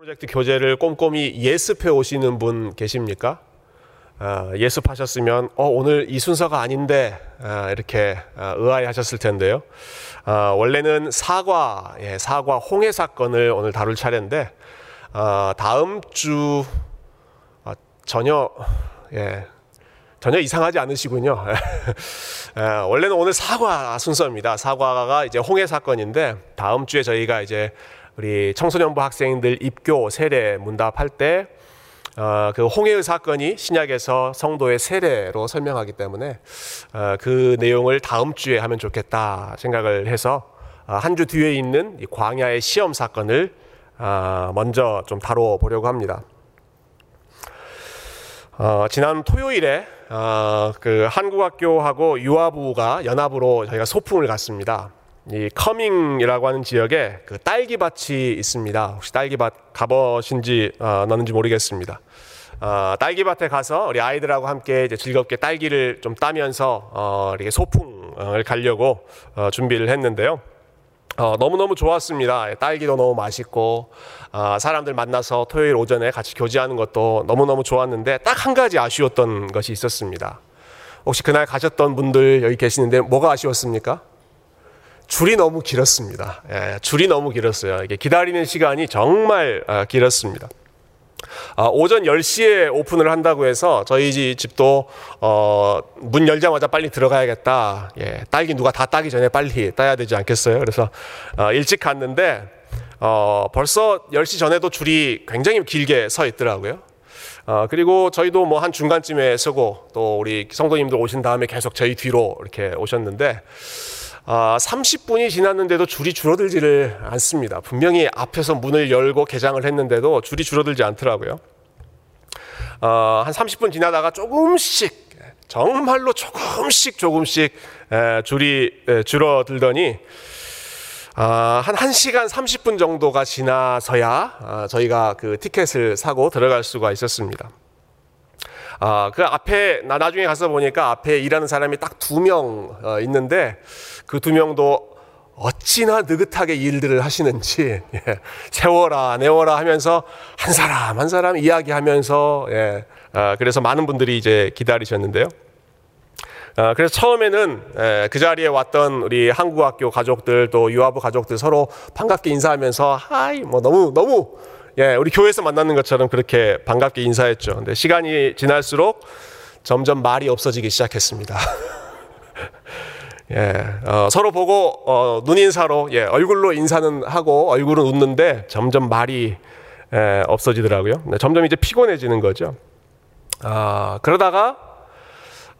프로젝트 교재를 꼼꼼히 예습해 오시는 분 계십니까? 어, 예습하셨으면 어, 오늘 이 순서가 아닌데 어, 이렇게 어, 의아해하셨을 텐데요. 어, 원래는 사과, 예, 사과 홍해 사건을 오늘 다룰 차례인데 어, 다음 주 어, 전혀 예, 전혀 이상하지 않으시군요. 예, 원래는 오늘 사과 순서입니다. 사과가 이제 홍해 사건인데 다음 주에 저희가 이제 우리 청소년부 학생들 입교 세례 문답할 때 어, 그 홍해의 사건이 신약에서 성도의 세례로 설명하기 때문에 어, 그 내용을 다음 주에 하면 좋겠다 생각을 해서 어, 한주 뒤에 있는 이 광야의 시험 사건을 어, 먼저 좀 다뤄보려고 합니다. 어, 지난 토요일에 어, 그 한국학교하고 유아부가 연합으로 저희가 소풍을 갔습니다. 이 커밍이라고 하는 지역에 그 딸기밭이 있습니다. 혹시 딸기밭 가보신지 어, 넣는지 모르겠습니다. 어, 딸기밭에 가서 우리 아이들하고 함께 이제 즐겁게 딸기를 좀 따면서 어, 이렇게 소풍을 가려고 어, 준비를 했는데요. 어, 너무너무 좋았습니다. 딸기도 너무 맛있고, 어, 사람들 만나서 토요일 오전에 같이 교제하는 것도 너무너무 좋았는데, 딱 한 가지 아쉬웠던 것이 있었습니다. 혹시 그날 가셨던 분들 여기 계시는데, 뭐가 아쉬웠습니까? 줄이 너무 길었습니다. 예, 줄이 너무 길었어요. 이게 기다리는 시간이 정말 어, 길었습니다. 아, 오전 10시에 오픈을 한다고 해서 저희 집도 어, 문 열자마자 빨리 들어가야겠다. 예, 딸기 누가 다 따기 전에 빨리 따야 되지 않겠어요? 그래서 어, 일찍 갔는데 어, 벌써 10시 전에도 줄이 굉장히 길게 서 있더라고요. 어, 그리고 저희도 뭐 한 중간쯤에 서고 또 우리 성도님들 오신 다음에 계속 저희 뒤로 이렇게 오셨는데 아, 30분이 지났는데도 줄이 줄어들지를 않습니다. 분명히 앞에서 문을 열고 개장을 했는데도 줄이 줄어들지 않더라고요. 어, 한 30분 지나다가 조금씩 정말로 조금씩 조금씩 에, 줄이 에, 줄어들더니 아, 한 1시간 30분 정도가 지나서야 아, 저희가 그 티켓을 사고 들어갈 수가 있었습니다. 아, 그 앞에, 나 나중에 가서 보니까 앞에 일하는 사람이 딱 두명 어, 있는데 그 두 명도 어찌나 느긋하게 일들을 하시는지, 예, 세워라, 내워라 하면서 한 사람, 한 사람 이야기하면서, 예, 아, 그래서 많은 분들이 이제 기다리셨는데요. 아, 그래서 처음에는 예, 그 자리에 왔던 우리 한국학교 가족들 또 유아부 가족들 서로 반갑게 인사하면서 하이 뭐 너무 너무 예, 우리 교회에서 만나는 것처럼 그렇게 반갑게 인사했죠. 근데 시간이 지날수록 점점 말이 없어지기 시작했습니다. 예, 어, 서로 보고 어, 눈 인사로 예, 얼굴로 인사는 하고 얼굴은 웃는데 점점 말이 예, 없어지더라고요. 네, 점점 이제 피곤해지는 거죠. 아, 그러다가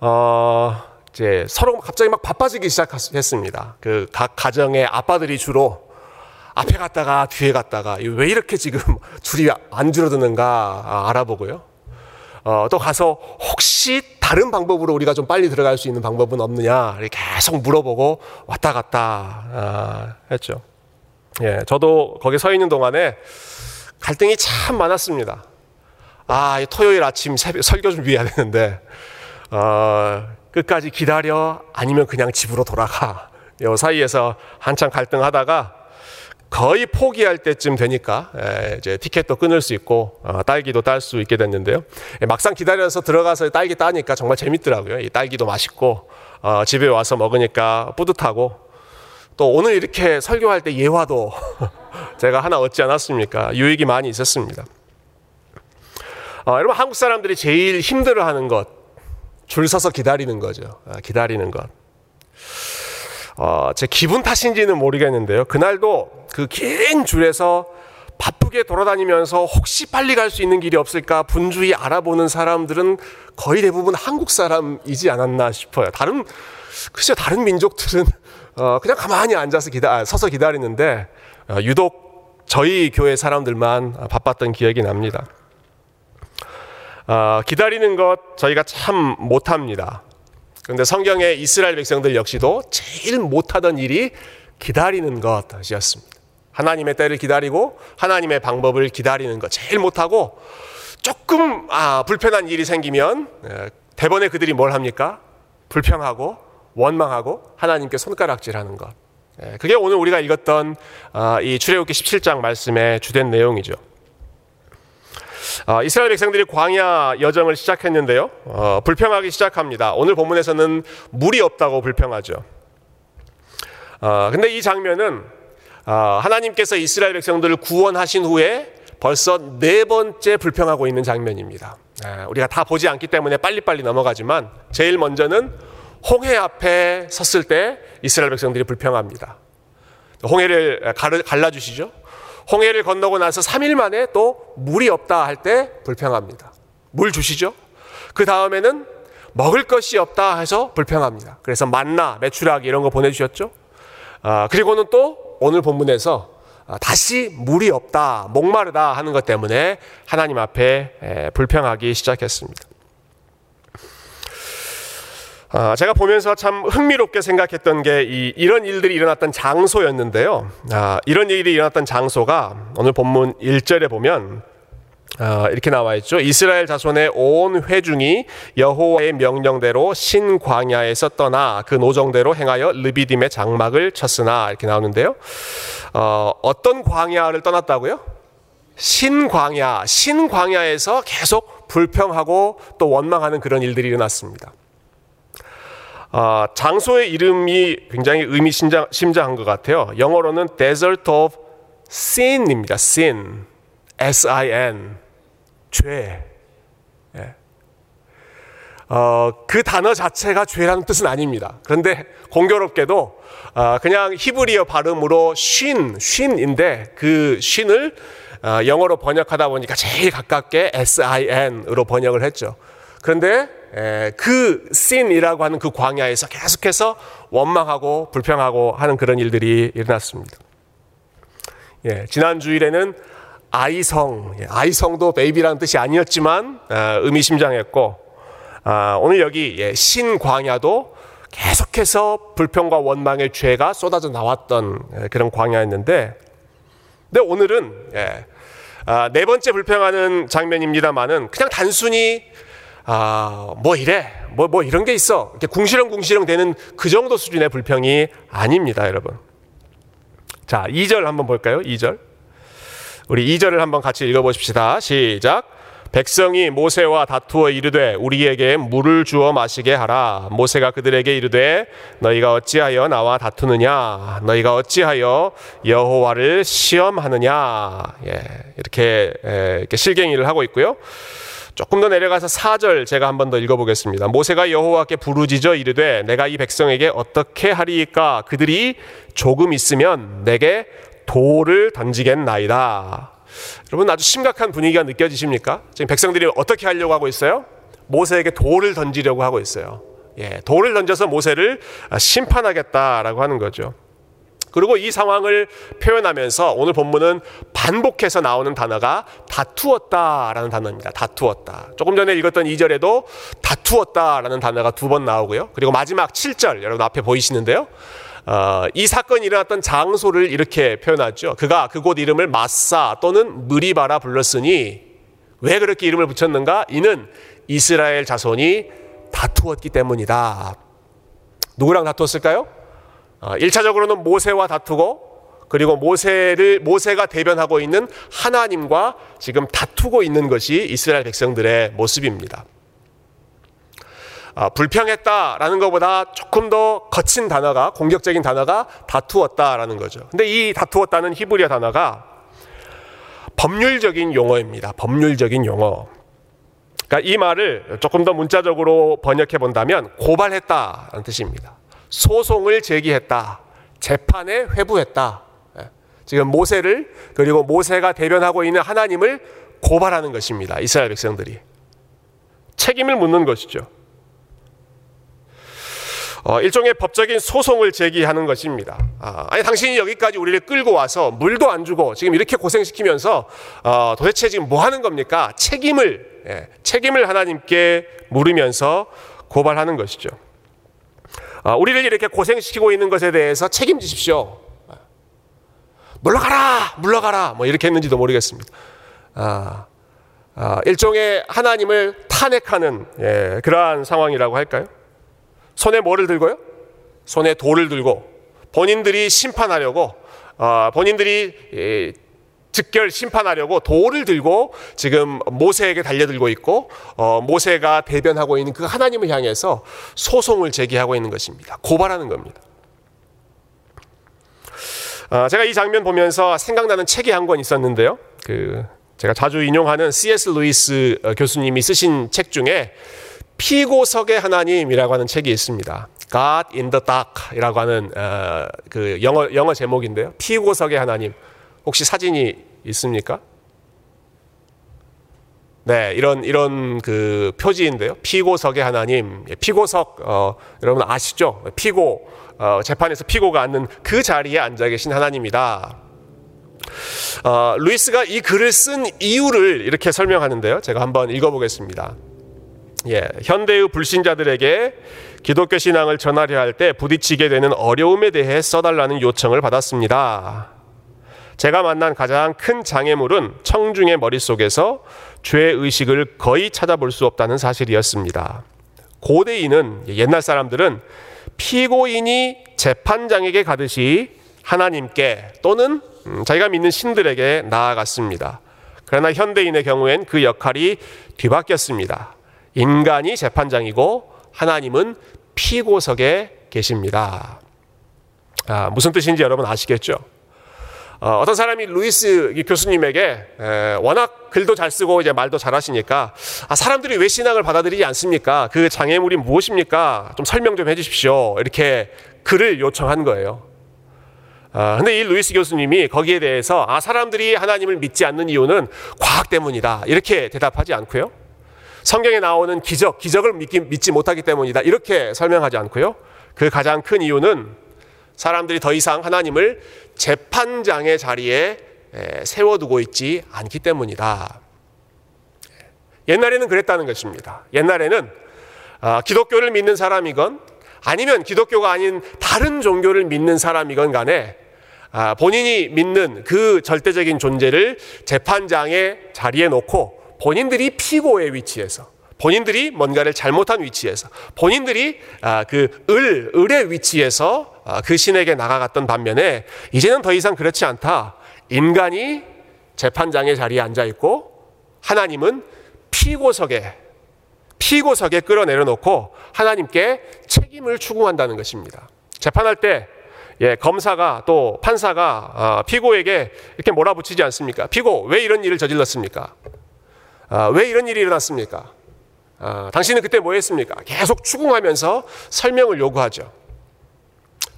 어, 이제 서로 갑자기 막 바빠지기 시작했습니다. 그 각 가정의 아빠들이 주로 앞에 갔다가 뒤에 갔다가 왜 이렇게 지금 줄이 안 줄어드는가 알아보고요. 어, 또 가서 혹시 다른 방법으로 우리가 좀 빨리 들어갈 수 있는 방법은 없느냐 계속 물어보고 왔다 갔다 아, 했죠. 예, 저도 거기 서 있는 동안에 갈등이 참 많았습니다. 아, 토요일 아침 새벽 설교 준비해야 되는데 어, 끝까지 기다려 아니면 그냥 집으로 돌아가. 요 사이에서 한참 갈등하다가 거의 포기할 때쯤 되니까 이제 티켓도 끊을 수 있고 어, 딸기도 딸 수 있게 됐는데요. 막상 기다려서 들어가서 딸기 따니까 정말 재밌더라고요. 이 딸기도 맛있고 어, 집에 와서 먹으니까 뿌듯하고 또 오늘 이렇게 설교할 때 예화도 제가 하나 얻지 않았습니까? 유익이 많이 있었습니다. 어, 여러분 한국 사람들이 제일 힘들어하는 것, 줄 서서 기다리는 거죠. 아, 기다리는 것. 어, 제 기분 탓인지는 모르겠는데요. 그날도 그 긴 줄에서 바쁘게 돌아다니면서 혹시 빨리 갈 수 있는 길이 없을까 분주히 알아보는 사람들은 거의 대부분 한국 사람이지 않았나 싶어요. 다른 글쎄 다른 민족들은 어, 그냥 가만히 앉아서 기다 아, 서서 기다리는데 어, 유독 저희 교회 사람들만 바빴던 기억이 납니다. 어, 기다리는 것 저희가 참 못합니다. 그런데 성경의 이스라엘 백성들 역시도 제일 못하던 일이 기다리는 것이었습니다. 하나님의 때를 기다리고 하나님의 방법을 기다리는 것 제일 못하고 조금 아, 불편한 일이 생기면 대번에 그들이 뭘 합니까? 불평하고 원망하고 하나님께 손가락질하는 것. 그게 오늘 우리가 읽었던 아, 이 출애굽기 17장 말씀의 주된 내용이죠. 아, 이스라엘 백성들이 광야 여정을 시작했는데요. 어, 불평하기 시작합니다. 오늘 본문에서는 물이 없다고 불평하죠. 어, 근데 이 장면은 어, 하나님께서 이스라엘 백성들을 구원하신 후에 벌써 네 번째 불평하고 있는 장면입니다. 아, 우리가 다 보지 않기 때문에 빨리빨리 넘어가지만 제일 먼저는 홍해 앞에 섰을 때 이스라엘 백성들이 불평합니다. 홍해를 갈라주시죠. 홍해를 건너고 나서 3일 만에 또 물이 없다 할 때 불평합니다. 물 주시죠. 그 다음에는 먹을 것이 없다 해서 불평합니다. 그래서 만나, 메추라기 이런 거 보내주셨죠. 아, 그리고는 또 오늘 본문에서 아, 다시 물이 없다, 목마르다 하는 것 때문에 하나님 앞에 불평하기 시작했습니다. 아, 제가 보면서 참 흥미롭게 생각했던 게 이, 이런 일들이 일어났던 장소였는데요. 아, 이런 일이 일어났던 장소가 오늘 본문 1절에 보면 아, 이렇게 나와 있죠. 이스라엘 자손의 온 회중이 여호와의 명령대로 신광야에서 떠나 그 노정대로 행하여 르비딤의 장막을 쳤으나 이렇게 나오는데요. 어, 어떤 광야를 떠났다고요? 신광야, 신광야에서 계속 불평하고 또 원망하는 그런 일들이 일어났습니다. 아, 장소의 이름이 굉장히 의미심장한 것 같아요. 영어로는 Desert of Sin입니다. Sin, S-I-N, 죄. 예. 어, 그 단어 자체가 죄라는 뜻은 아닙니다. 그런데 공교롭게도 어, 그냥 히브리어 발음으로 쉰, 쉰인데 그 쉰을 어, 영어로 번역하다 보니까 제일 가깝게 S-I-N으로 번역을 했죠. 그런데 그 씬이라고 하는 그 광야에서 계속해서 원망하고 불평하고 하는 그런 일들이 일어났습니다. 예, 지난 주일에는 아이성, 예, 아이성도 베이비라는 뜻이 아니었지만 아, 의미심장했고 아, 오늘 여기 예, 신광야도 계속해서 불평과 원망의 죄가 쏟아져 나왔던 예, 그런 광야였는데, 근데 오늘은 예, 아, 네 번째 불평하는 장면입니다만은 그냥 단순히 아, 뭐 이래, 뭐, 뭐 이런 게 있어. 이렇게 궁시렁궁시렁 되는 그 정도 수준의 불평이 아닙니다, 여러분. 자, 2절 한번 볼까요? 2절. 우리 2절을 한번 같이 읽어보십시다. 시작. 백성이 모세와 다투어 이르되 우리에게 물을 주어 마시게 하라. 모세가 그들에게 이르되 너희가 어찌하여 나와 다투느냐? 너희가 어찌하여 여호와를 시험하느냐? 예, 이렇게, 예, 이렇게 실갱이를 하고 있고요. 조금 더 내려가서 4절 제가 한 번 더 읽어보겠습니다. 모세가 여호와께 부르짖어 이르되 내가 이 백성에게 어떻게 하리까 그들이 조금 있으면 내게 돌을 던지겠나이다. 여러분 아주 심각한 분위기가 느껴지십니까? 지금 백성들이 어떻게 하려고 하고 있어요? 모세에게 돌을 던지려고 하고 있어요. 예, 돌을 던져서 모세를 심판하겠다라고 하는 거죠. 그리고 이 상황을 표현하면서 오늘 본문은 반복해서 나오는 단어가 다투었다라는 단어입니다. 다투었다. 조금 전에 읽었던 2절에도 다투었다라는 단어가 두 번 나오고요. 그리고 마지막 7절 여러분 앞에 보이시는데요. 어, 이 사건이 일어났던 장소를 이렇게 표현하죠. 그가 그곳 이름을 마사 또는 무리바라 불렀으니 왜 그렇게 이름을 붙였는가? 이는 이스라엘 자손이 다투었기 때문이다. 누구랑 다투었을까요? 1차적으로는 어, 모세와 다투고 그리고 모세를 모세가 대변하고 있는 하나님과 지금 다투고 있는 것이 이스라엘 백성들의 모습입니다. 아, 불평했다라는 것보다 조금 더 거친 단어가 공격적인 단어가 다투었다라는 거죠. 근데 이 다투었다는 히브리어 단어가 법률적인 용어입니다. 법률적인 용어. 그러니까 이 말을 조금 더 문자적으로 번역해 본다면 고발했다라는 뜻입니다. 소송을 제기했다. 재판에 회부했다. 예. 지금 모세를 그리고 모세가 대변하고 있는 하나님을 고발하는 것입니다. 이스라엘 백성들이 책임을 묻는 것이죠. 어, 일종의 법적인 소송을 제기하는 것입니다. 아, 니 당신이 여기까지 우리를 끌고 와서 물도 안 주고 지금 이렇게 고생시키면서 어, 도대체 지금 뭐 하는 겁니까? 책임을 예, 책임을 하나님께 물으면서 고발하는 것이죠. 아, 우리를 이렇게 고생시키고 있는 것에 대해서 책임지십시오. 물러가라, 물러가라, 뭐 이렇게 했는지도 모르겠습니다. 아, 아, 일종의 하나님을 탄핵하는 예, 그러한 상황이라고 할까요? 손에 뭐를 들고요? 손에 돌을 들고 본인들이 심판하려고 어, 본인들이 예, 즉결 심판하려고 돌을 들고 지금 모세에게 달려들고 있고 어, 모세가 대변하고 있는 그 하나님을 향해서 소송을 제기하고 있는 것입니다. 고발하는 겁니다. 어, 제가 이 장면 보면서 생각나는 책이 한 권 있었는데요. 그 제가 자주 인용하는 C.S. 루이스 어, 교수님이 쓰신 책 중에 피고석의 하나님이라고 하는 책이 있습니다. God in the Dark이라고 하는 어, 그 영어 영어 제목인데요. 피고석의 하나님. 혹시 사진이 있습니까? 네, 이런 이런 그 표지인데요. 피고석의 하나님, 예, 피고석 어, 여러분 아시죠? 피고 어, 재판에서 피고가 앉는 그 자리에 앉아 계신 하나님이다. 어, 루이스가 이 글을 쓴 이유를 이렇게 설명하는데요. 제가 한번 읽어보겠습니다. 예, 현대의 불신자들에게 기독교 신앙을 전하려 할 때 부딪히게 되는 어려움에 대해 써달라는 요청을 받았습니다. 제가 만난 가장 큰 장애물은 청중의 머릿속에서 죄 의식을 거의 찾아볼 수 없다는 사실이었습니다. 고대인은 옛날 사람들은 피고인이 재판장에게 가듯이 하나님께 또는 음, 자기가 믿는 신들에게 나아갔습니다. 그러나 현대인의 경우엔 그 역할이 뒤바뀌었습니다. 인간이 재판장이고 하나님은 피고석에 계십니다. 아, 무슨 뜻인지 여러분 아시겠죠? 어, 떤 사람이 루이스 교수님에게 에, 워낙 글도 잘 쓰고 이제 말도 잘하시니까 아, 사람들이 왜 신앙을 받아들이지 않습니까? 그 장애물이 무엇입니까? 좀 설명 좀 해주십시오. 이렇게 글을 요청한 거예요. 아, 근데 이 루이스 교수님이 거기에 대해서 아 사람들이 하나님을 믿지 않는 이유는 과학 때문이다 이렇게 대답하지 않고요. 성경에 나오는 기적, 기적을 믿기, 믿지 못하기 때문이다 이렇게 설명하지 않고요. 그 가장 큰 이유는 사람들이 더 이상 하나님을 재판장의 자리에 세워두고 있지 않기 때문이다. 옛날에는 그랬다는 것입니다. 옛날에는 아, 기독교를 믿는 사람이건 아니면 기독교가 아닌 다른 종교를 믿는 사람이건 간에 아, 본인이 믿는 그 절대적인 존재를 재판장의 자리에 놓고 본인들이 피고의 위치에서 본인들이 뭔가를 잘못한 위치에서 본인들이 아, 그 을, 을의 위치에서 아, 그 신에게 나가갔던 반면에 이제는 더 이상 그렇지 않다. 인간이 재판장의 자리에 앉아 있고 하나님은 피고석에 피고석에 끌어내려 놓고 하나님께 책임을 추궁한다는 것입니다. 재판할 때 예, 검사가 또 판사가 어, 피고에게 이렇게 몰아붙이지 않습니까? 피고 왜 이런 일을 저질렀습니까? 아, 왜 이런 일이 일어났습니까? 아, 당신은 그때 뭐 했습니까? 계속 추궁하면서 설명을 요구하죠.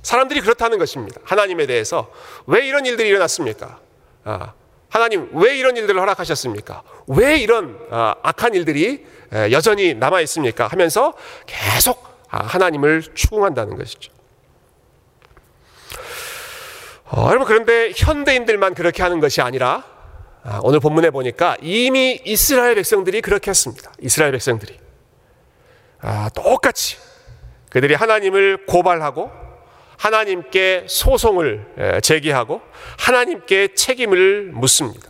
사람들이 그렇다는 것입니다. 하나님에 대해서 왜 이런 일들이 일어났습니까? 아, 하나님 왜 이런 일들을 허락하셨습니까? 왜 이런 아, 악한 일들이 여전히 남아 있습니까? 하면서 계속 아, 하나님을 추궁한다는 것이죠. 어, 여러분 그런데 현대인들만 그렇게 하는 것이 아니라 아, 오늘 본문에 보니까 이미 이스라엘 백성들이 그렇게 했습니다. 이스라엘 백성들이 아, 똑같이 그들이 하나님을 고발하고 하나님께 소송을 제기하고 하나님께 책임을 묻습니다.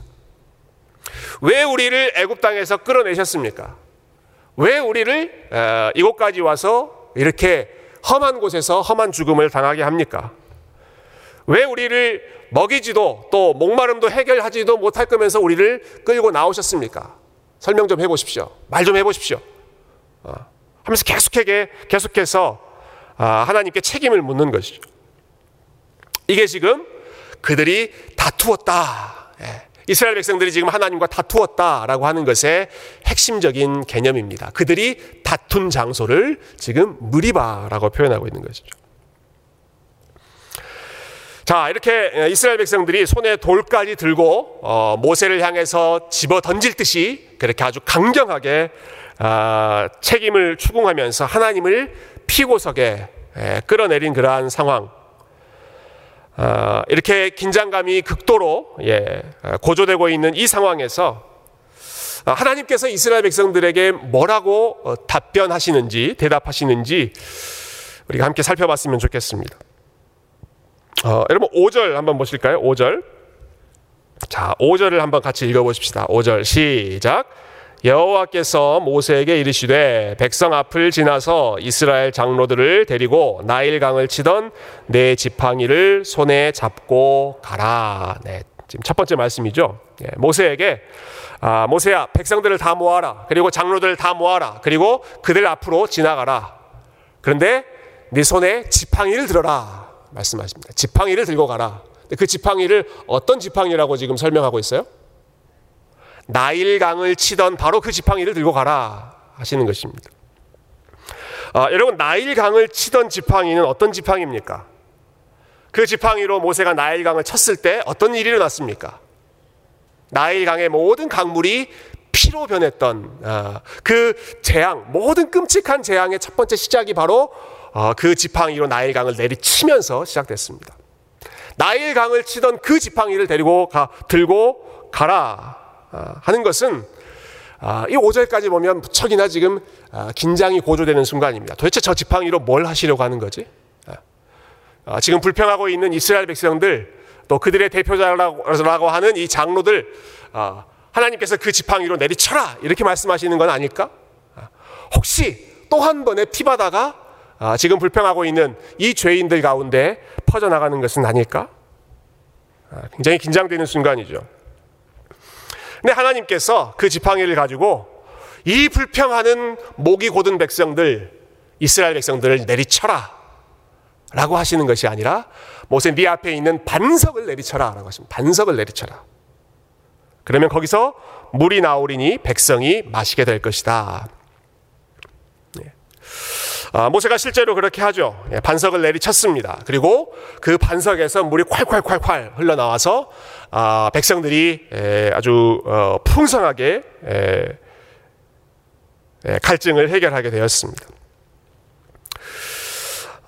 왜 우리를 애굽 땅에서 끌어내셨습니까? 왜 우리를 이곳까지 와서 이렇게 험한 곳에서 험한 죽음을 당하게 합니까? 왜 우리를 먹이지도 또 목마름도 해결하지도 못할 거면서 우리를 끌고 나오셨습니까? 설명 좀 해보십시오. 말 좀 해보십시오. 어, 하면서 계속하게 계속해서 아, 하나님께 책임을 묻는 것이죠. 이게 지금 그들이 다투었다. 예. 이스라엘 백성들이 지금 하나님과 다투었다라고 하는 것의 핵심적인 개념입니다. 그들이 다툰 장소를 지금 무리바라고 표현하고 있는 것이죠. 자, 이렇게 이스라엘 백성들이 손에 돌까지 들고 어, 모세를 향해서 집어 던질 듯이 그렇게 아주 강경하게 아, 책임을 추궁하면서 하나님을 피고석에 에, 끌어내린 그러한 상황. 아, 이렇게 긴장감이 극도로 예, 고조되고 있는 이 상황에서 하나님께서 이스라엘 백성들에게 뭐라고 어, 답변하시는지 대답하시는지 우리가 함께 살펴봤으면 좋겠습니다. 어, 여러분 5절 한번 보실까요? 5절. 자, 5절을 한번 같이 읽어 보십시다. 5절 시작. 여호와께서 모세에게 이르시되 백성 앞을 지나서 이스라엘 장로들을 데리고 나일 강을 치던 내 지팡이를 손에 잡고 가라. 네. 지금 첫 번째 말씀이죠. 예, 모세에게 아, 모세야 백성들을 다 모아라. 그리고 장로들을 다 모아라. 그리고 그들 앞으로 지나가라. 그런데 네 손에 지팡이를 들어라 말씀하십니다. 지팡이를 들고 가라. 그 지팡이를 어떤 지팡이라고 지금 설명하고 있어요? 나일강을 치던 바로 그 지팡이를 들고 가라 하시는 것입니다. 아, 여러분 나일강을 치던 지팡이는 어떤 지팡이입니까? 그 지팡이로 모세가 나일강을 쳤을 때 어떤 일이 일어났습니까? 나일강의 모든 강물이 피로 변했던 아, 그 재앙, 모든 끔찍한 재앙의 첫 번째 시작이 바로 어, 그 지팡이로 나일강을 내리치면서 시작됐습니다. 나일강을 치던 그 지팡이를 데리고 가, 들고 가라 아, 하는 것은 아, 이 5절까지 보면 무척이나 지금 긴장이 고조되는 순간입니다. 도대체 저 지팡이로 뭘 하시려고 하는 거지? 지금 불평하고 있는 이스라엘 백성들 또 그들의 대표자라고 하는 이 장로들 하나님께서 그 지팡이로 내리쳐라 이렇게 말씀하시는 건 아닐까? 혹시 또 한 번의 피바다가 아, 지금 불평하고 있는 이 죄인들 가운데 퍼져나가는 것은 아닐까? 아, 굉장히 긴장되는 순간이죠. 근데 하나님께서 그 지팡이를 가지고 이 불평하는 목이 고든 백성들, 이스라엘 백성들을 내리쳐라. 라고 하시는 것이 아니라 모세 네 앞에 있는 반석을 내리쳐라. 라고 하십니다. 반석을 내리쳐라. 그러면 거기서 물이 나오리니 백성이 마시게 될 것이다. 네. 아, 모세가 실제로 그렇게 하죠. 예, 반석을 내리쳤습니다. 그리고 그 반석에서 물이 콸콸콸콸 흘러나와서 아, 백성들이 에, 아주 어, 풍성하게 에, 에, 갈증을 해결하게 되었습니다.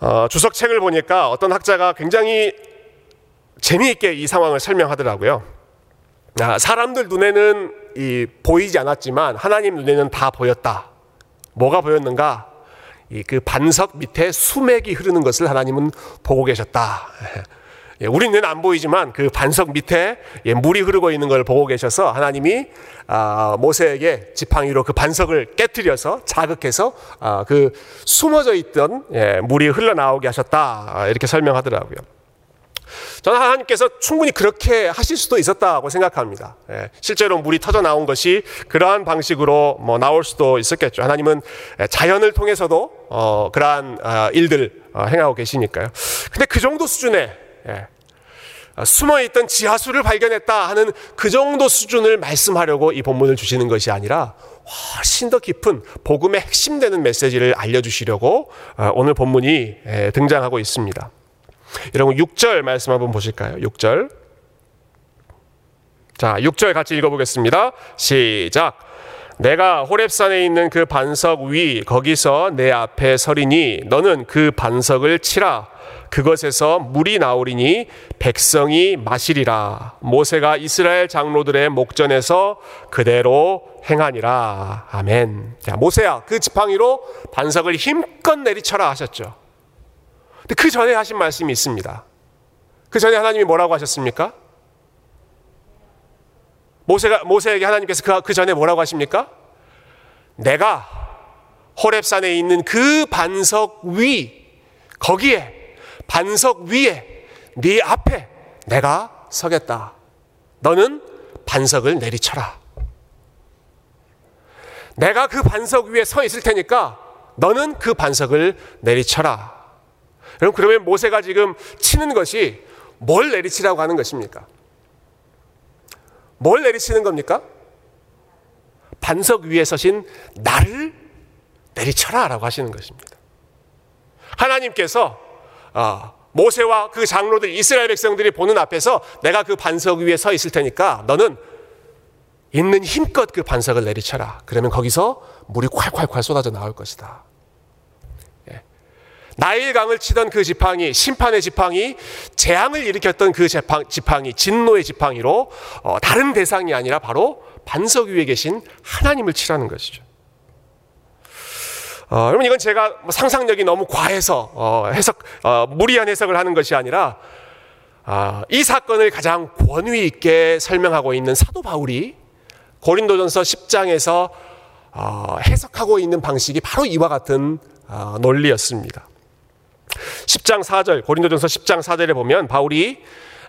어, 주석책을 보니까 어떤 학자가 굉장히 재미있게 이 상황을 설명하더라고요. 아, 사람들 눈에는 이 보이지 않았지만 하나님 눈에는 다 보였다. 뭐가 보였는가? 이그 반석 밑에 수맥이 흐르는 것을 하나님은 보고 계셨다. 예, 우리 눈에는 안 보이지만 그 반석 밑에 예, 물이 흐르고 있는 걸 보고 계셔서 하나님이 아, 모세에게 지팡이로 그 반석을 깨뜨려서 자극해서 아, 그 숨어져 있던 예, 물이 흘러나오게 하셨다. 아, 이렇게 설명하더라고요. 저는 하나님께서 충분히 그렇게 하실 수도 있었다고 생각합니다. 예, 실제로 물이 터져 나온 것이 그러한 방식으로 뭐 나올 수도 있었겠죠. 하나님은 자연을 통해서도 어, 그러한 어, 일들 어, 행하고 계시니까요. 근데 그 정도 수준의 예, 숨어 있던 지하수를 발견했다 하는 그 정도 수준을 말씀하려고 이 본문을 주시는 것이 아니라 훨씬 더 깊은 복음의 핵심되는 메시지를 알려주시려고 어, 오늘 본문이 예, 등장하고 있습니다. 여러분 6절 말씀 한번 보실까요? 6절. 자, 6절 같이 읽어보겠습니다. 시작. 내가 호랩산에 있는 그 반석 위 거기서 내 앞에 서리니 너는 그 반석을 치라. 그것에서 물이 나오리니 백성이 마시리라. 모세가 이스라엘 장로들의 목전에서 그대로 행하니라. 아멘. 자, 모세야, 그 지팡이로 반석을 힘껏 내리쳐라 하셨죠. 근데 그 전에 하신 말씀이 있습니다. 그 전에 하나님이 뭐라고 하셨습니까? 모세가 모세에게 하나님께서 그, 그 전에 뭐라고 하십니까? 내가 호렙산에 있는 그 반석 위 거기에 반석 위에 네 앞에 내가 서겠다. 너는 반석을 내리쳐라. 내가 그 반석 위에 서 있을 테니까 너는 그 반석을 내리쳐라. 여러분 그러면 모세가 지금 치는 것이 뭘 내리치라고 하는 것입니까? 뭘 내리치는 겁니까? 반석 위에 서신 나를 내리쳐라 라고 하시는 것입니다. 하나님께서 어, 모세와 그 장로들 이스라엘 백성들이 보는 앞에서 내가 그 반석 위에 서 있을 테니까 너는 있는 힘껏 그 반석을 내리쳐라. 그러면 거기서 물이 콸콸콸 쏟아져 나올 것이다. 나일강을 치던 그 지팡이, 심판의 지팡이, 재앙을 일으켰던 그 지팡이, 진노의 지팡이로 어, 다른 대상이 아니라 바로 반석 위에 계신 하나님을 치라는 것이죠. 어, 여러분 이건 제가 뭐 상상력이 너무 과해서 어, 해석 어, 무리한 해석을 하는 것이 아니라 아, 이 사건을 가장 권위 있게 설명하고 있는 사도 바울이 고린도전서 10장에서 어, 해석하고 있는 방식이 바로 이와 같은 어, 논리였습니다. 10장 4절 고린도전서 10장 4절에 보면 바울이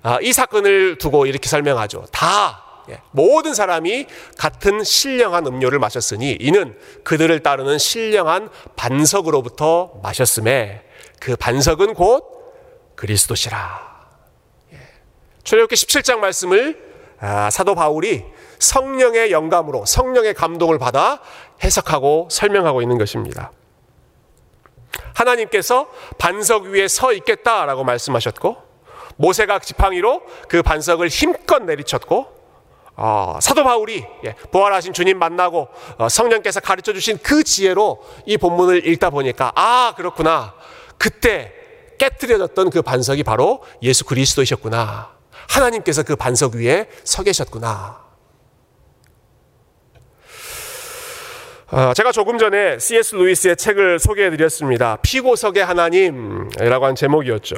아, 이 사건을 두고 이렇게 설명하죠. 다 예, 모든 사람이 같은 신령한 음료를 마셨으니 이는 그들을 따르는 신령한 반석으로부터 마셨음에 그 반석은 곧 그리스도시라. 예. 출애굽기 17장 말씀을 아, 사도 바울이 성령의 영감으로 성령의 감동을 받아 해석하고 설명하고 있는 것입니다. 하나님께서 반석 위에 서 있겠다라고 말씀하셨고 모세가 지팡이로 그 반석을 힘껏 내리쳤고 어, 사도 바울이 예, 부활하신 주님 만나고 어, 성령께서 가르쳐 주신 그 지혜로 이 본문을 읽다 보니까 아 그렇구나. 그때 깨뜨려졌던 그 반석이 바로 예수 그리스도이셨구나. 하나님께서 그 반석 위에 서 계셨구나 제가 조금 전에 C.S. 루이스의 책을 소개해 드렸습니다. 피고석의 하나님이라고 한 제목이었죠.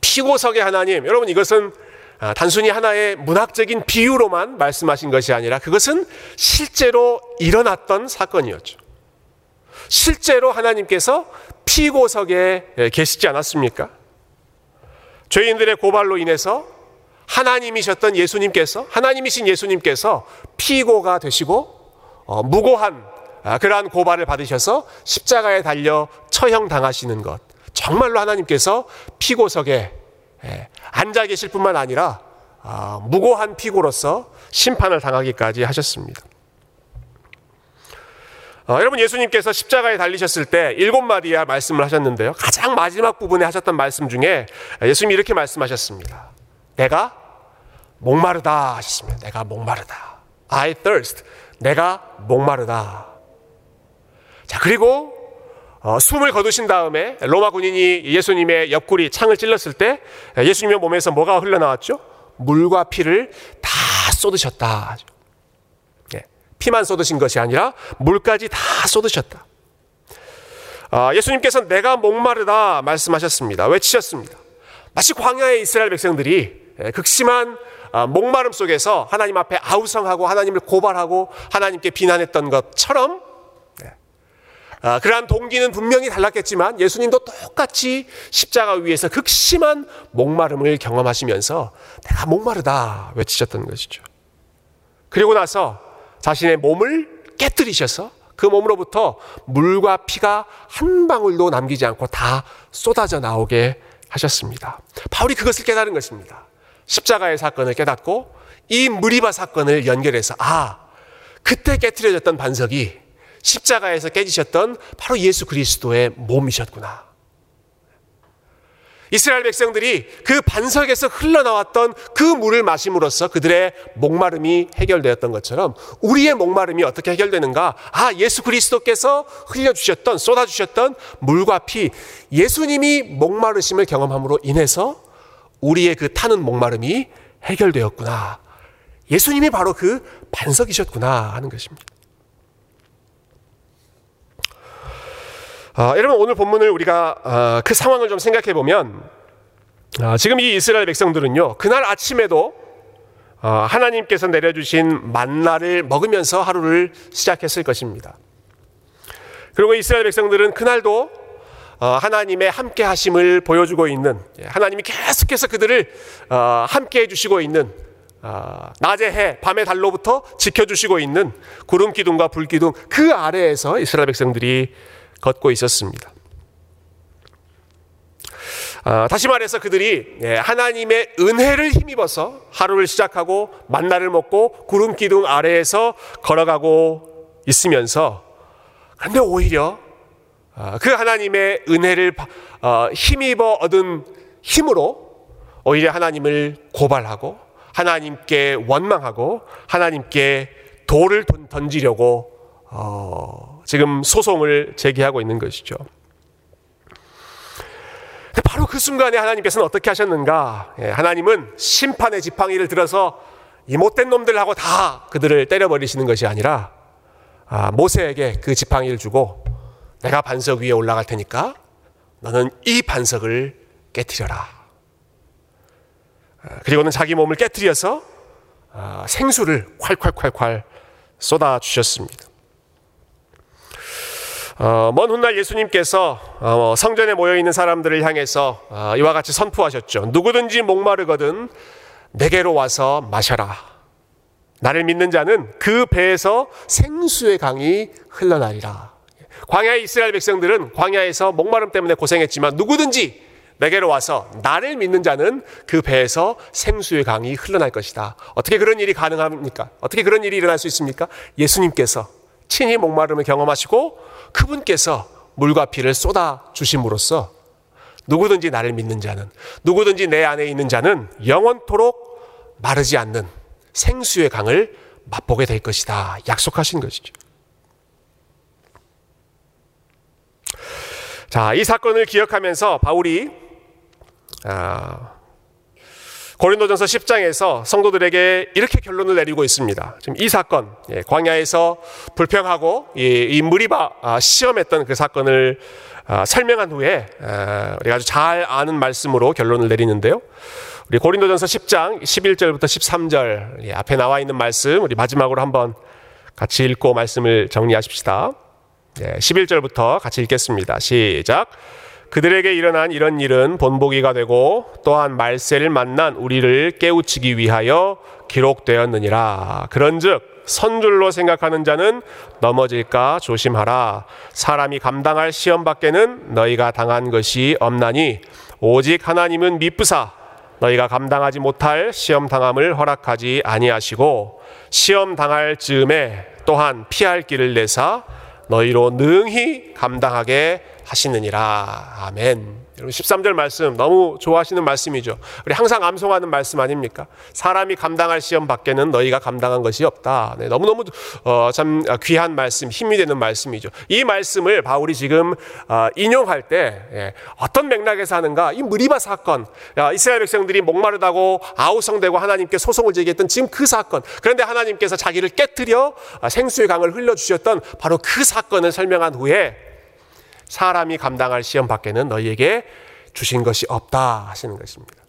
피고석의 하나님. 여러분 이것은 아, 단순히 하나의 문학적인 비유로만 말씀하신 것이 아니라 그것은 실제로 일어났던 사건이었죠. 실제로 하나님께서 피고석에 계시지 않았습니까? 죄인들의 고발로 인해서 하나님이셨던 예수님께서 하나님이신 예수님께서 피고가 되시고 어, 무고한 아, 그러한 고발을 받으셔서 십자가에 달려 처형 당하시는 것 정말로 하나님께서 피고석에 예, 앉아 계실 뿐만 아니라 아, 무고한 피고로서 심판을 당하기까지 하셨습니다. 어, 여러분 예수님께서 십자가에 달리셨을 때 일곱 마디야 말씀을 하셨는데요. 가장 마지막 부분에 하셨던 말씀 중에 예수님이 이렇게 말씀하셨습니다. 내가 목마르다 하셨습니다. 내가 목마르다. I thirst. 내가 목마르다. 자, 그리고 어, 숨을 거두신 다음에 로마 군인이 예수님의 옆구리 창을 찔렀을 때 예수님의 몸에서 뭐가 흘러나왔죠? 물과 피를 다 쏟으셨다. 네, 피만 쏟으신 것이 아니라 물까지 다 쏟으셨다. 어, 예수님께서 내가 목마르다 말씀하셨습니다. 외치셨습니다. 마치 광야의 이스라엘 백성들이 예, 극심한 어, 목마름 속에서 하나님 앞에 아우성하고 하나님을 고발하고 하나님께 비난했던 것처럼 아, 그러한 동기는 분명히 달랐겠지만 예수님도 똑같이 십자가 위에서 극심한 목마름을 경험하시면서 내가 목마르다 외치셨던 것이죠. 그리고 나서 자신의 몸을 깨뜨리셔서 그 몸으로부터 물과 피가 한 방울도 남기지 않고 다 쏟아져 나오게 하셨습니다. 바울이 그것을 깨달은 것입니다. 십자가의 사건을 깨닫고 이 무리바 사건을 연결해서 아, 그때 깨뜨려졌던 반석이 십자가에서 깨지셨던 바로 예수 그리스도의 몸이셨구나. 이스라엘 백성들이 그 반석에서 흘러나왔던 그 물을 마심으로써 그들의 목마름이 해결되었던 것처럼 우리의 목마름이 어떻게 해결되는가? 아, 예수 그리스도께서 흘려주셨던, 쏟아주셨던 물과 피, 예수님이 목마르심을 경험함으로 인해서 우리의 그 타는 목마름이 해결되었구나. 예수님이 바로 그 반석이셨구나 하는 것입니다. 아, 여러분 오늘 본문을 우리가 아, 그 상황을 좀 생각해 보면 아, 지금 이 이스라엘 백성들은요 그날 아침에도 아, 하나님께서 내려주신 만나를 먹으면서 하루를 시작했을 것입니다. 그리고 이스라엘 백성들은 그날도 어, 하나님의 함께 하심을 보여주고 있는 예, 하나님이 계속해서 그들을 어, 함께 해주시고 있는 어, 낮의 해, 밤의 달로부터 지켜주시고 있는 구름 기둥과 불 기둥 그 아래에서 이스라엘 백성들이 걷고 있었습니다. 아, 다시 말해서 그들이 예, 하나님의 은혜를 힘입어서 하루를 시작하고 만나를 먹고 구름 기둥 아래에서 걸어가고 있으면서 그런데 오히려 아, 그 하나님의 은혜를 어, 힘입어 얻은 힘으로 오히려 하나님을 고발하고 하나님께 원망하고 하나님께 돌을 던지려고 어, 지금 소송을 제기하고 있는 것이죠. 바로 그 순간에 하나님께서는 어떻게 하셨는가? 예, 하나님은 심판의 지팡이를 들어서 이 못된 놈들하고 다 그들을 때려버리시는 것이 아니라 아, 모세에게 그 지팡이를 주고 내가 반석 위에 올라갈 테니까 너는 이 반석을 깨뜨려라. 아, 그리고는 자기 몸을 깨뜨려서 아, 생수를 콸콸콸콸 쏟아 주셨습니다. 어, 먼 훗날 예수님께서 어, 성전에 모여 있는 사람들을 향해서 어, 이와 같이 선포하셨죠. 누구든지 목마르거든 내게로 와서 마셔라. 나를 믿는 자는 그 배에서 생수의 강이 흘러나리라. 광야의 이스라엘 백성들은 광야에서 목마름 때문에 고생했지만 누구든지 내게로 와서 나를 믿는 자는 그 배에서 생수의 강이 흘러날 것이다. 어떻게 그런 일이 가능합니까? 어떻게 그런 일이 일어날 수 있습니까? 예수님께서 친히 목마름을 경험하시고 그분께서 물과 피를 쏟아 주심으로써 누구든지 나를 믿는 자는 누구든지 내 안에 있는 자는 영원토록 마르지 않는 생수의 강을 맛보게 될 것이다. 약속하신 것이죠. 자, 이 사건을 기억하면서 바울이 아, 고린도전서 10장에서 성도들에게 이렇게 결론을 내리고 있습니다. 지금 이 사건, 예, 광야에서 불평하고 이, 이 무리바 아, 시험했던 그 사건을 아, 설명한 후에 아, 우리가 아주 잘 아는 말씀으로 결론을 내리는데요. 우리 고린도전서 10장 11절부터 13절 예, 앞에 나와 있는 말씀 우리 마지막으로 한번 같이 읽고 말씀을 정리하십시다. 예, 11절부터 같이 읽겠습니다. 시작. 그들에게 일어난 이런 일은 본보기가 되고 또한 말세를 만난 우리를 깨우치기 위하여 기록되었느니라. 그런즉 선줄로 생각하는 자는 넘어질까 조심하라. 사람이 감당할 시험 밖에는 너희가 당한 것이 없나니 오직 하나님은 미쁘사 너희가 감당하지 못할 시험 당함을 허락하지 아니하시고 시험 당할 즈음에 또한 피할 길을 내사 너희로 능히 감당하게 하시느니라. 아멘. 여러분 13절 말씀 너무 좋아하시는 말씀이죠. 우리 항상 암송하는 말씀 아닙니까? 사람이 감당할 시험 밖에는 너희가 감당한 것이 없다. 네, 너무너무 어, 참 귀한 말씀, 힘이 되는 말씀이죠. 이 말씀을 바울이 지금 어, 인용할 때 예, 어떤 맥락에서 하는가? 이 무리바 사건, 야, 이스라엘 백성들이 목마르다고 아우성되고 하나님께 소송을 제기했던 지금 그 사건. 그런데 하나님께서 자기를 깨뜨려 아, 생수의 강을 흘려주셨던 바로 그 사건을 설명한 후에 사람이 감당할 시험 밖에는 너희에게 주신 것이 없다 하시는 것입니다.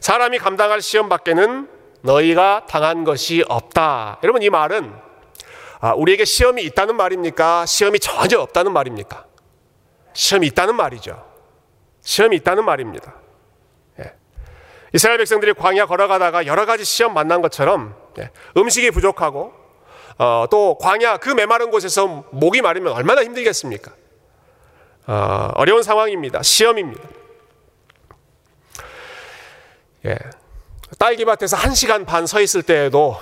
사람이 감당할 시험 밖에는 너희가 당한 것이 없다. 여러분 이 말은 아, 우리에게 시험이 있다는 말입니까? 시험이 전혀 없다는 말입니까? 시험이 있다는 말이죠. 시험이 있다는 말입니다. 예. 이스라엘 백성들이 광야 걸어가다가 여러 가지 시험 만난 것처럼 예. 음식이 부족하고 어, 또 광야 그 메마른 곳에서 목이 마르면 얼마나 힘들겠습니까? 어, 어려운 상황입니다. 시험입니다. 예. 딸기밭에서 한 시간 반 서 있을 때에도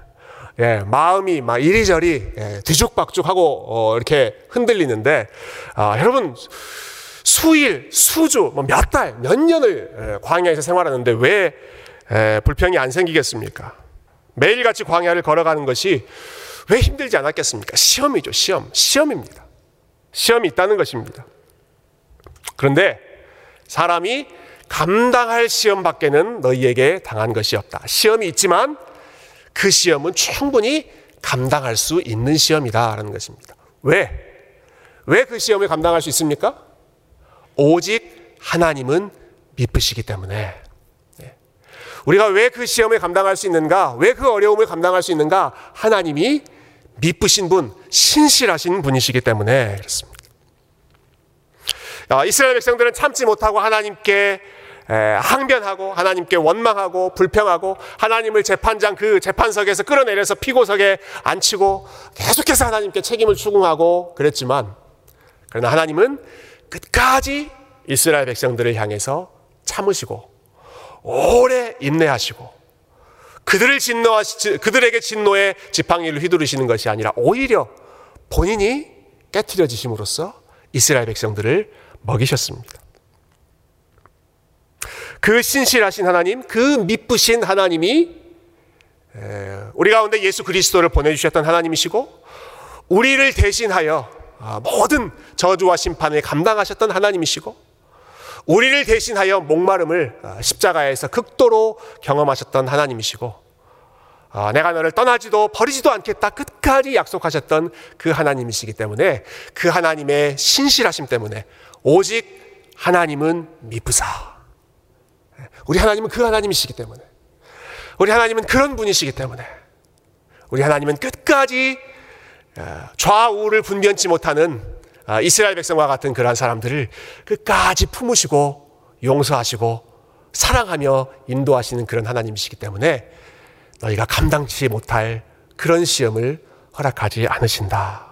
예, 마음이 막 이리저리 예, 뒤죽박죽하고 어, 이렇게 흔들리는데 아, 여러분 수일, 수주, 뭐 몇 달, 몇 년을 예, 광야에서 생활하는데 왜 예, 불평이 안 생기겠습니까? 매일같이 광야를 걸어가는 것이 왜 힘들지 않았겠습니까? 시험이죠, 시험. 시험입니다. 시험이 있다는 것입니다. 그런데 사람이 감당할 시험 밖에는 너희에게 당한 것이 없다. 시험이 있지만 그 시험은 충분히 감당할 수 있는 시험이다라는 것입니다. 왜? 왜 그 시험을 감당할 수 있습니까? 오직 하나님은 미쁘시기 때문에. 네. 우리가 왜 그 시험을 감당할 수 있는가? 왜 그 어려움을 감당할 수 있는가? 하나님이 미쁘신 분, 신실하신 분이시기 때문에 그렇습니다. 이스라엘 백성들은 참지 못하고 하나님께 항변하고 하나님께 원망하고 불평하고 하나님을 재판장 그 재판석에서 끌어내려서 피고석에 앉히고 계속해서 하나님께 책임을 추궁하고 그랬지만 그러나 하나님은 끝까지 이스라엘 백성들을 향해서 참으시고 오래 인내하시고 그들을 진노하 그들에게 진노의 지팡이를 휘두르시는 것이 아니라 오히려 본인이 깨뜨려지심으로써 이스라엘 백성들을 먹이셨습니다. 그 신실하신 하나님, 그 미쁘신 하나님이 우리 가운데 예수 그리스도를 보내주셨던 하나님이시고 우리를 대신하여 아, 모든 저주와 심판을 감당하셨던 하나님이시고 우리를 대신하여 목마름을 아, 십자가에서 극도로 경험하셨던 하나님이시고 아, 내가 너를 떠나지도 버리지도 않겠다 끝까지 약속하셨던 그 하나님이시기 때문에 그 하나님의 신실하심 때문에 오직 하나님은 미쁘사. 우리 하나님은 그 하나님이시기 때문에 우리 하나님은 그런 분이시기 때문에 우리 하나님은 끝까지 좌우를 분변치 못하는 아, 이스라엘 백성과 같은 그러한 사람들을 끝까지 품으시고 용서하시고 사랑하며 인도하시는 그런 하나님이시기 때문에 너희가 감당치 못할 그런 시험을 허락하지 않으신다.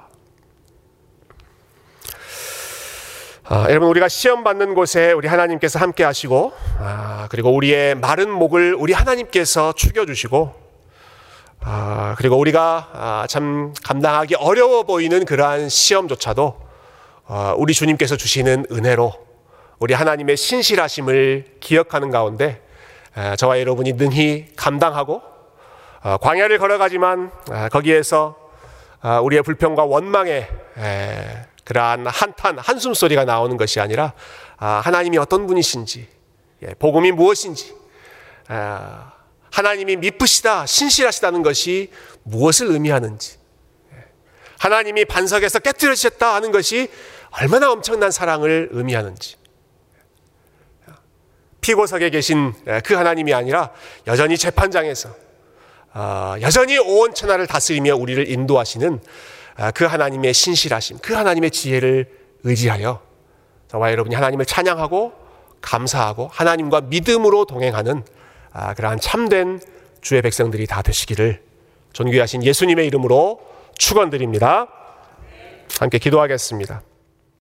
아, 여러분 우리가 시험 받는 곳에 우리 하나님께서 함께 하시고 아, 그리고 우리의 마른 목을 우리 하나님께서 축여 주시고 아, 그리고 우리가 아, 참 감당하기 어려워 보이는 그러한 시험조차도 아, 우리 주님께서 주시는 은혜로 우리 하나님의 신실하심을 기억하는 가운데 아, 저와 여러분이 능히 감당하고 아, 광야를 걸어가지만 아, 거기에서 아, 우리의 불평과 원망에 에, 그러한 한탄, 한숨 소리가 나오는 것이 아니라 아, 하나님이 어떤 분이신지, 예, 복음이 무엇인지, 아, 하나님이 미쁘시다, 신실하시다는 것이 무엇을 의미하는지, 예, 하나님이 반석에서 깨뜨려주셨다 하는 것이 얼마나 엄청난 사랑을 의미하는지, 피고석에 계신 그 하나님이 아니라 여전히 재판장에서 아, 여전히 온 천하를 다스리며 우리를 인도하시는 아, 그 하나님의 신실하심, 그 하나님의 지혜를 의지하여 저와 여러분이 하나님을 찬양하고 감사하고 하나님과 믿음으로 동행하는 아, 그러한 참된 주의 백성들이 다 되시기를 존귀하신 예수님의 이름으로 축원드립니다. 함께 기도하겠습니다.